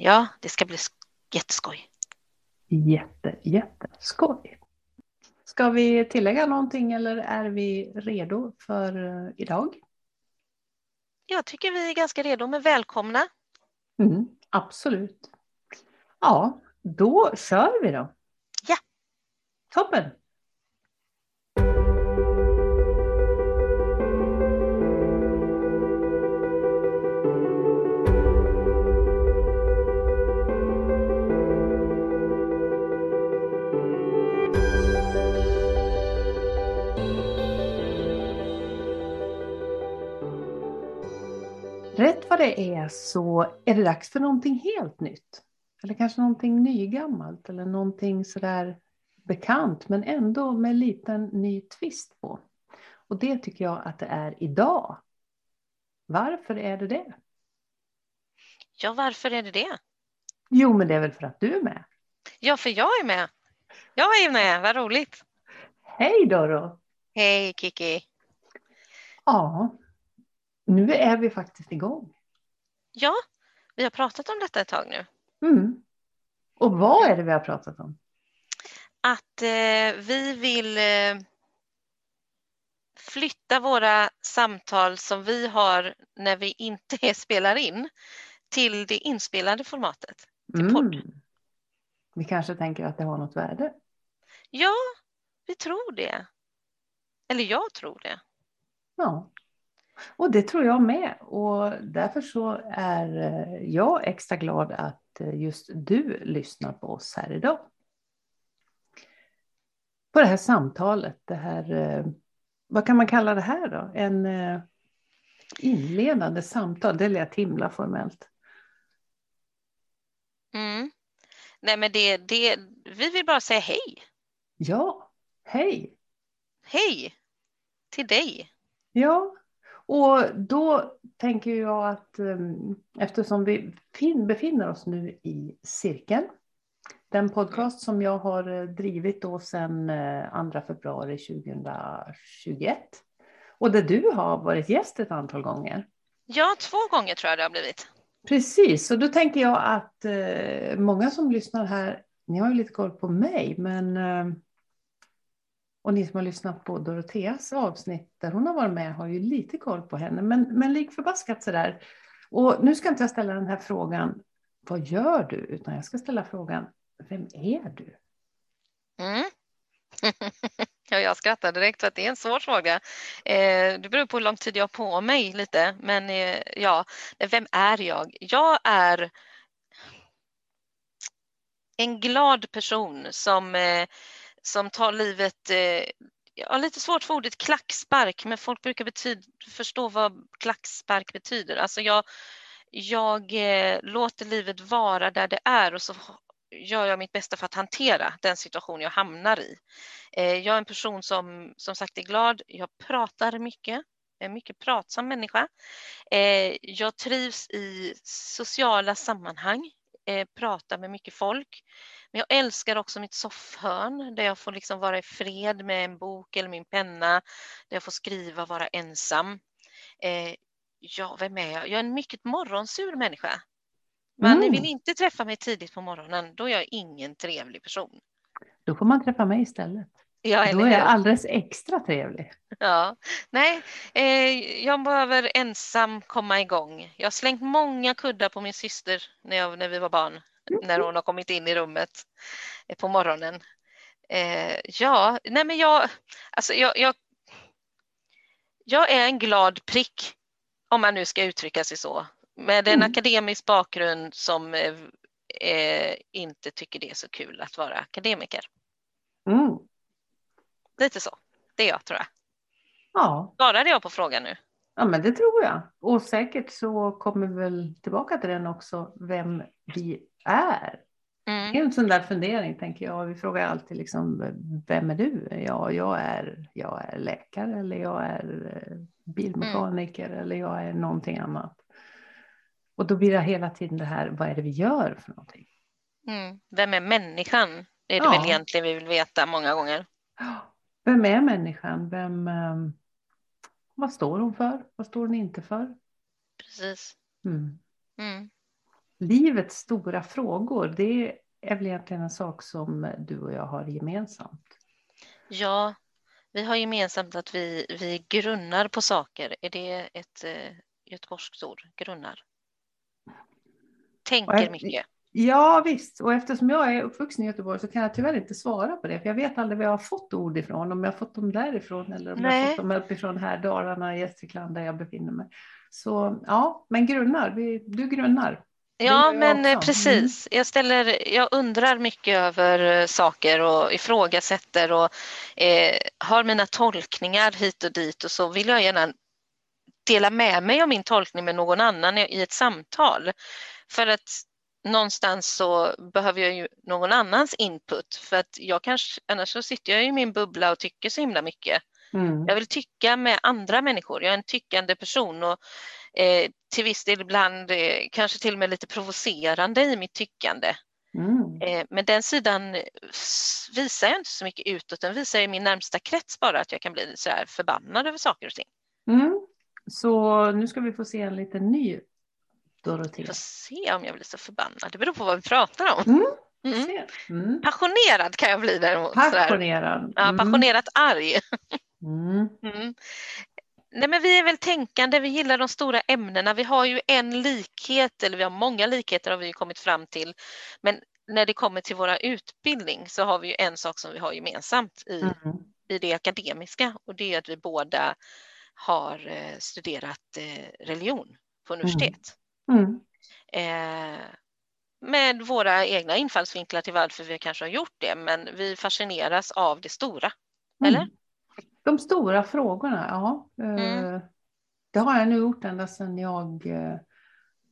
Ja, det ska bli jätteskoj. Jätte, jätteskoj. Ska vi tillägga någonting eller är vi redo för eh, idag? Jag tycker vi är ganska redo, men välkomna. Mm, absolut. Ja, då kör vi då. Ja. Toppen. Det är så är det dags för någonting helt nytt. Eller kanske någonting nygammalt eller någonting sådär bekant men ändå med en liten ny twist på. Och det tycker jag att det är idag. Varför är det det? Ja, varför är det det? Jo, men det är väl för att du är med. Ja, för jag är med. Jag är med, vad roligt. Hej Doro! Hej Kiki! Ja, nu är vi faktiskt igång. Ja, vi har pratat om detta ett tag nu. Mm. Och vad är det vi har pratat om? Att eh, vi vill eh, flytta våra samtal som vi har när vi inte spelar in till det inspelade formatet, till podd. Mm. Vi kanske tänker att det har något värde. Ja, vi tror det. Eller jag tror det. Ja, och det tror jag med. Och därför så är eh, jag extra glad att eh, just du lyssnar på oss här idag. På det här samtalet, det här, eh, vad kan man kalla det här då? En inledande samtal, det lät himla formellt. Mm. Nej, men det, det, vi vill bara säga hej. Ja, hej. Hej till dig. Ja, och då tänker jag att um, eftersom vi befinner oss nu i cirkeln, den podcast som jag har eh, drivit då sedan 2 eh, februari 2021 och där du har varit gäst ett antal gånger. Ja, två gånger tror jag det har blivit. Precis, och då tänker jag att eh, många som lyssnar här, ni har ju lite koll på mig, men och ni som har lyssnat på Doroteas avsnitt där hon har varit med har ju lite koll på henne. Men, men lik förbaskat sådär. Och nu ska inte jag ställa den här frågan, vad gör du? Utan jag ska ställa frågan, vem är du? Mm. ja, jag skrattar direkt för att det är en svår fråga. Eh, det beror på hur lång tid jag har på mig lite. Men eh, ja, vem är jag? Jag är en glad person som eh, som tar livet eh, jag har lite svårt för ordet klackspark, men folk brukar betyd, förstå vad klackspark betyder. Alltså jag, jag eh, låter livet vara där det är och så gör jag mitt bästa för att hantera den situation jag hamnar i. Eh, jag är en person som som sagt är glad. Jag pratar mycket. Jag är en mycket pratsam människa. Eh, jag trivs i sociala sammanhang, eh, pratar med mycket folk. Men jag älskar också mitt soffhörn där jag får liksom vara i fred med en bok eller min penna, där jag får skriva och vara ensam. Eh, ja, vem är jag? Jag är en mycket morgonsur människa. Man mm. vill inte träffa mig tidigt på morgonen, då är jag ingen trevlig person. Då får man träffa mig istället. Ja, då är jag alldeles extra trevlig. Ja, nej, eh, jag behöver ensam komma igång. Jag har slängt många kuddar på min syster när, jag, när vi var barn när hon har kommit in i rummet eh, på morgonen. Eh, ja, nej men jag, alltså jag, jag, jag är en glad prick, om man nu ska uttrycka sig så, med en mm. akademisk bakgrund som eh, eh, inte tycker det är så kul att vara akademiker. Mm. Lite så, det är jag tror jag. Ja. Svarade jag på frågan nu? Ja, men det tror jag. Och säkert så kommer vi väl tillbaka till den också, vem vi är. Mm. Det är en sån där fundering tänker jag. Vi frågar alltid liksom, vem är du? Ja, jag är, jag är läkare eller jag är eh, bilmekaniker mm. eller jag är någonting annat. Och då blir det hela tiden det här, vad är det vi gör för någonting? Mm. Vem är människan? Det är det ja. väl egentligen vi vill veta många gånger. Vem är människan? Vem, um, vad står hon för? Vad står hon inte för? Precis. Mm. Mm. livets stora frågor, det är väl egentligen en sak som du och jag har gemensamt? Ja, vi har gemensamt att vi, vi grunnar på saker. Är det ett eh, göteborgskt ord? Grunnar? Tänker mycket. Ja visst, och eftersom jag är uppvuxen i Göteborg så kan jag tyvärr inte svara på det. För jag vet aldrig var jag har fått ord ifrån. Om jag har fått dem därifrån eller om Nej. jag har fått dem uppifrån här, Dalarna, Gästrikland där jag befinner mig. Så ja, men grunnar, du grunnar. Ja, men eh, precis. Jag, ställer, jag undrar mycket över eh, saker och ifrågasätter och eh, har mina tolkningar hit och dit och så vill jag gärna dela med mig av min tolkning med någon annan i ett samtal. För att någonstans så behöver jag ju någon annans input för att jag kanske, annars så sitter jag i min bubbla och tycker så himla mycket. Mm. Jag vill tycka med andra människor, jag är en tyckande person och eh, till viss del ibland eh, kanske till och med lite provocerande i mitt tyckande. Mm. Eh, men den sidan visar jag inte så mycket utåt, den visar i min närmsta krets bara att jag kan bli så här förbannad över saker och ting. Mm. Så nu ska vi få se en liten ny Dorotea. Får se om jag blir så förbannad, det beror på vad vi pratar om. Mm. Mm. Mm. Passionerad kan jag bli däremot. Passionerad. Ja, mm. passionerat arg. Mm. mm. Nej, men vi är väl tänkande, vi gillar de stora ämnena. Vi har ju en likhet, eller vi har många likheter har vi kommit fram till. Men när det kommer till våra utbildning så har vi ju en sak som vi har gemensamt i, mm. i det akademiska och det är att vi båda har eh, studerat eh, religion på universitet. Mm. mm. Eh, med våra egna infallsvinklar till varför vi kanske har gjort det, men vi fascineras av det stora. Mm. Eller? De stora frågorna, ja. Mm. Eh, det har jag nu gjort ända sedan jag eh,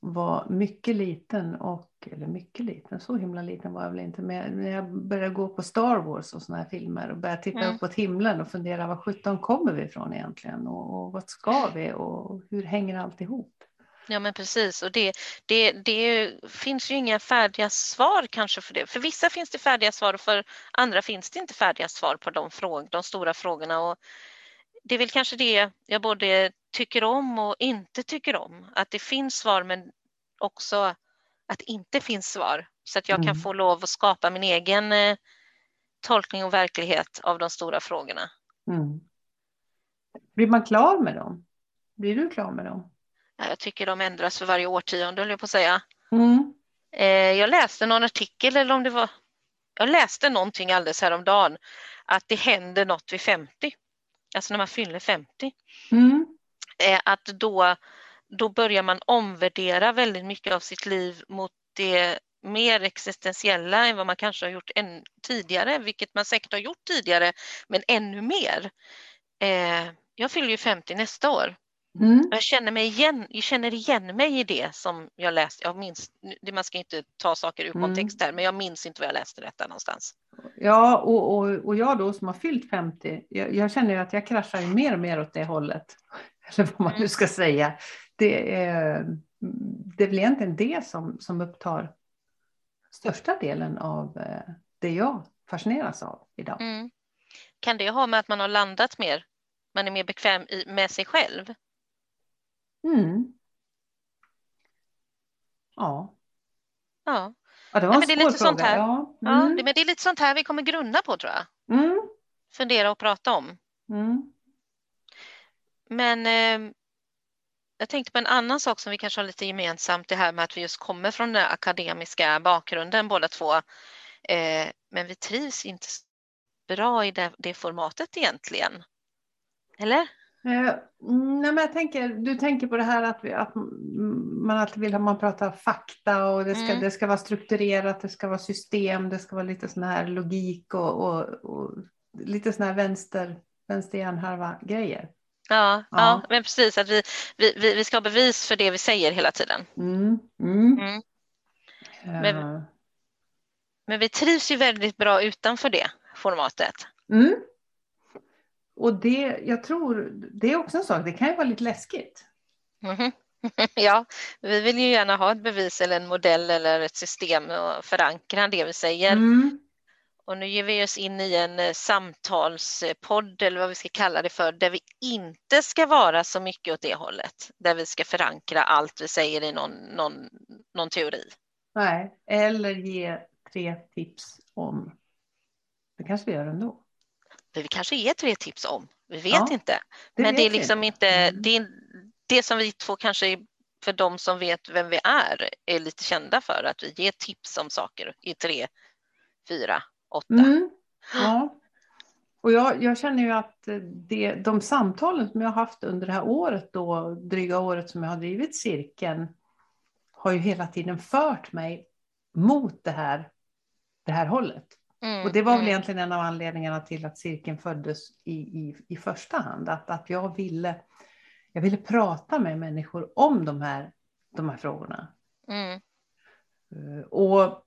var mycket liten och, eller mycket liten, så himla liten var jag väl inte, men när jag började gå på Star Wars och sådana här filmer och började titta mm. upp mot himlen och fundera var sjutton kommer vi ifrån egentligen och, och vart ska vi och hur hänger allt ihop? Ja men precis och det, det, det finns ju inga färdiga svar kanske för det. För vissa finns det färdiga svar och för andra finns det inte färdiga svar på de, fråg, de stora frågorna. Och det är väl kanske det jag både tycker om och inte tycker om. Att det finns svar men också att det inte finns svar. Så att jag mm. kan få lov att skapa min egen eh, tolkning och verklighet av de stora frågorna. Mm. Blir man klar med dem? Blir du klar med dem? Jag tycker de ändras för varje årtionde, höll jag på att säga. Mm. Eh, jag läste någon artikel, eller om det var... Jag läste någonting alldeles häromdagen, att det händer något vid 50. Alltså när man fyller 50. Mm. Eh, att då, då börjar man omvärdera väldigt mycket av sitt liv mot det mer existentiella än vad man kanske har gjort än tidigare, vilket man säkert har gjort tidigare, men ännu mer. Eh, jag fyller ju 50 nästa år Mm. Jag, känner mig igen, jag känner igen mig i det som jag läste. Jag minns, man ska inte ta saker ur mm. kontext här, men jag minns inte var jag läste detta någonstans. Ja, och, och, och jag då som har fyllt 50, jag, jag känner att jag kraschar mer och mer åt det hållet. Eller vad man nu mm. ska säga. Det är, det är väl egentligen det som, som upptar största delen av eh, det jag fascineras av idag. Mm. Kan det ha med att man har landat mer? Man är mer bekväm i, med sig själv? Mm. Ja. Ja. ja det var en Nej, men det är lite sånt här. Ja. Mm. ja det, men det är lite sånt här vi kommer grunna på tror jag. Mm. Fundera och prata om. Mm. Men eh, jag tänkte på en annan sak som vi kanske har lite gemensamt, det här med att vi just kommer från den akademiska bakgrunden båda två. Eh, men vi trivs inte bra i det, det formatet egentligen. Eller? Eh, nej, men jag tänker, du tänker på det här att, vi, att man alltid vill att man pratar fakta och det ska, mm. det ska vara strukturerat, det ska vara system, det ska vara lite sån här logik och, och, och lite sån här vänster, vänster grejer. Ja, ja. ja, men precis att vi, vi, vi ska ha bevis för det vi säger hela tiden. Mm. Mm. mm. Men, uh. men vi trivs ju väldigt bra utanför det formatet. Och det, jag tror, det är också en sak, det kan ju vara lite läskigt. Mm. Ja, vi vill ju gärna ha ett bevis eller en modell eller ett system och förankra det vi säger. Mm. Och nu ger vi oss in i en eh, samtalspodd eller vad vi ska kalla det för, där vi inte ska vara så mycket åt det hållet, där vi ska förankra allt vi säger i någon, någon någon teori. Nej, eller ge tre tips om. Det kanske vi gör ändå. Vi kanske ger tre tips om. Vi vet ja, inte. Det Men vet det är liksom inte, mm. det, är, det som vi två kanske för de som vet vem vi är är lite kända för att vi ger tips om saker i tre, fyra, åtta. Mm. Ja. Och jag, jag, känner ju att det, de samtalen som jag har haft under det här året, då, dryga året som jag har drivit cirkeln, har ju hela tiden fört mig mot det här, det här hållet. Mm, och det var väl mm. egentligen en av anledningarna till att cirkeln föddes i, i, i första hand. Att, att jag, ville, jag ville prata med människor om de här, de här frågorna. Mm. Eh, och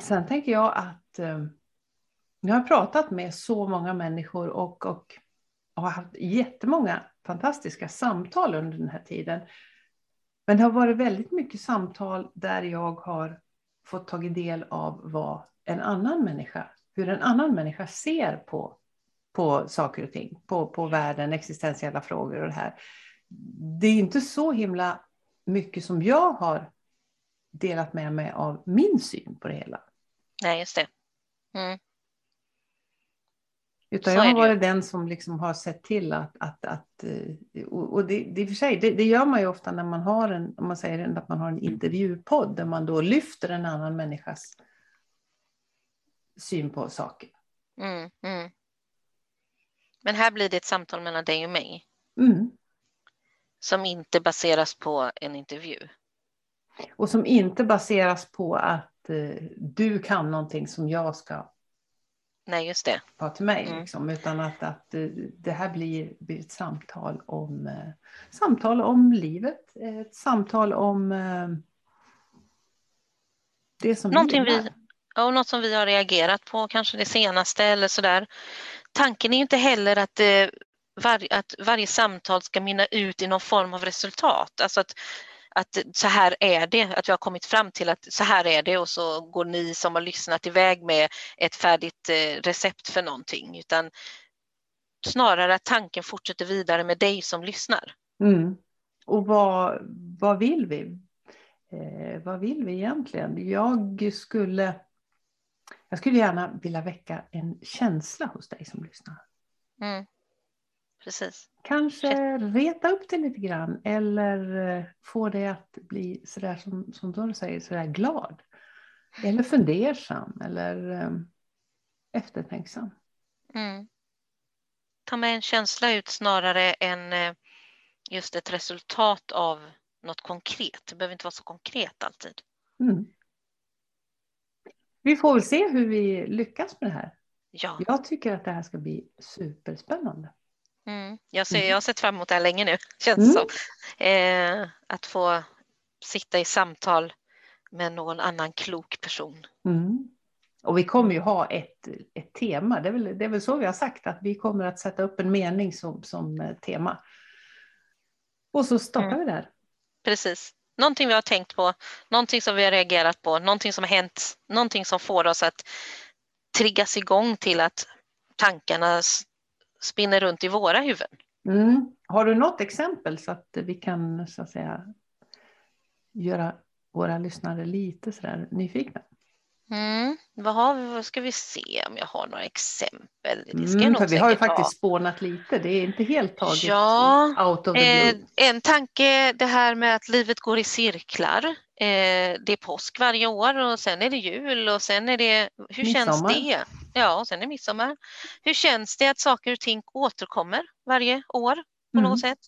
sen tänker jag att eh, jag har pratat med så många människor och, och, och har haft jättemånga fantastiska samtal under den här tiden. Men det har varit väldigt mycket samtal där jag har fått tagit del av vad en annan människa, hur en annan människa ser på, på saker och ting, på, på världen, existentiella frågor och det här. Det är inte så himla mycket som jag har delat med mig av min syn på det hela. Nej, just det. Mm. Utan jag har varit den som liksom har sett till att, att, att eh, och det, det, för sig, det, det, gör man ju ofta när man har en, om man säger att man har en intervjupodd där man då lyfter en annan människas syn på saker. Mm, mm. Men här blir det ett samtal mellan dig och mig. Mm. Som inte baseras på en intervju. Och som inte baseras på att eh, du kan någonting som jag ska Nej, just det. Ja, till mig, mm. liksom, utan att, att eh, det här blir, blir ett samtal om, eh, samtal om livet, ett samtal om eh, det som Någonting vi, och något som vi har reagerat på, kanske det senaste eller sådär. Tanken är inte heller att, eh, var, att varje samtal ska mynna ut i någon form av resultat, alltså att att så här är det, att vi har kommit fram till att så här är det och så går ni som har lyssnat iväg med ett färdigt eh, recept för någonting, utan snarare att tanken fortsätter vidare med dig som lyssnar. Mm. Och vad, vad vill vi? Eh, vad vill vi egentligen? Jag skulle, jag skulle gärna vilja väcka en känsla hos dig som lyssnar. Mm precis. Kanske reta upp det lite grann eller eh, få det att bli sådär som, som du säger, sådär glad. Eller fundersam eller um, eftertänksam. Mm. Ta med en känsla ut snarare än eh, just ett resultat av något konkret. Det behöver inte vara så konkret alltid. Mm. Vi får väl se hur vi lyckas med det här. Ja. Jag tycker att det här ska bli superspännande. Mm. Jag, ser, mm. jag har sett fram emot det här länge nu, känns mm. som. Eh, att få sitta i samtal med någon annan klok person. Mm. Och vi kommer ju ha ett, ett tema, det är, väl, det är väl så vi har sagt, att vi kommer att sätta upp en mening som, som eh, tema. Och så startar mm. vi där. Precis. Någonting vi har tänkt på, någonting som vi har reagerat på, någonting som har hänt, någonting som får oss att triggas igång till att tankarna spinner runt i våra huvuden. Mm. Har du något exempel så att vi kan så att säga göra våra lyssnare lite sådär nyfikna? Mm. Vad, har vi, vad ska vi se om jag har några exempel? Mm, för vi har ju faktiskt ha. spånat lite, det är inte helt taget ja, out of the blue. Eh, en tanke det här med att livet går i cirklar. Eh, det är påsk varje år och sen är det jul och sen är det, hur midsommar. känns det? Ja, och sen är midsommar. Hur känns det att saker och ting återkommer varje år på mm. något sätt?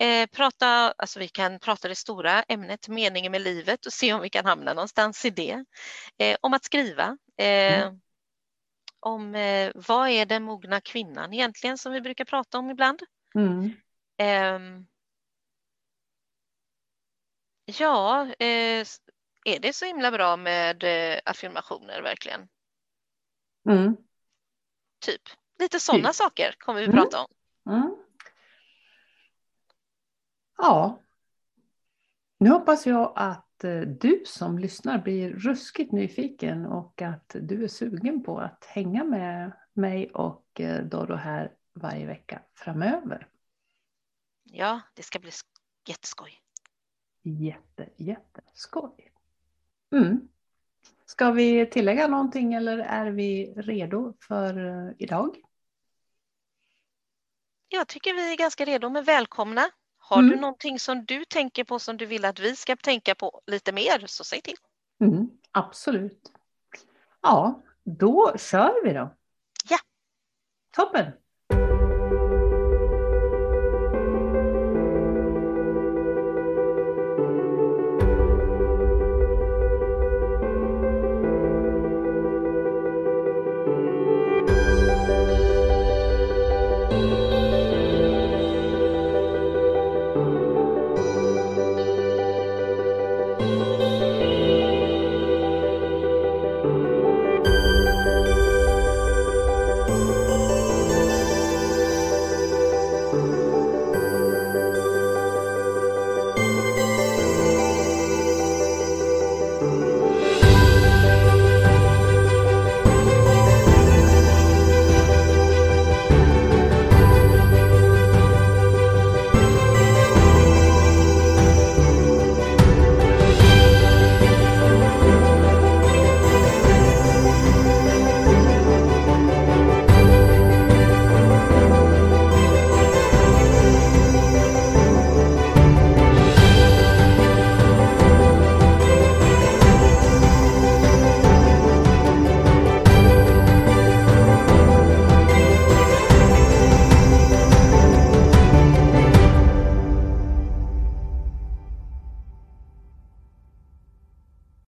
Eh, prata, alltså vi kan prata det stora ämnet, meningen med livet och se om vi kan hamna någonstans i det. Eh, om att skriva. Eh, mm. Om eh, vad är den mogna kvinnan egentligen som vi brukar prata om ibland. Mm. Ehm, ja, eh, är det så himla bra med eh, affirmationer verkligen? Mm. Typ lite sådana typ. saker kommer vi mm. prata om. Mm. Ja. Nu hoppas jag att eh, du som lyssnar blir ruskigt nyfiken och att du är sugen på att hänga med mig och eh, Doro här varje vecka framöver. Ja, det ska bli jätteskoj. jätte, jätteskoj. Mm. Ska vi tillägga någonting eller är vi redo för eh, idag? Jag tycker vi är ganska redo med välkomna. Har mm. du någonting som du tänker på som du vill att vi ska tänka på lite mer så säg till. Mm, absolut. Ja, då kör vi då. Ja. Toppen.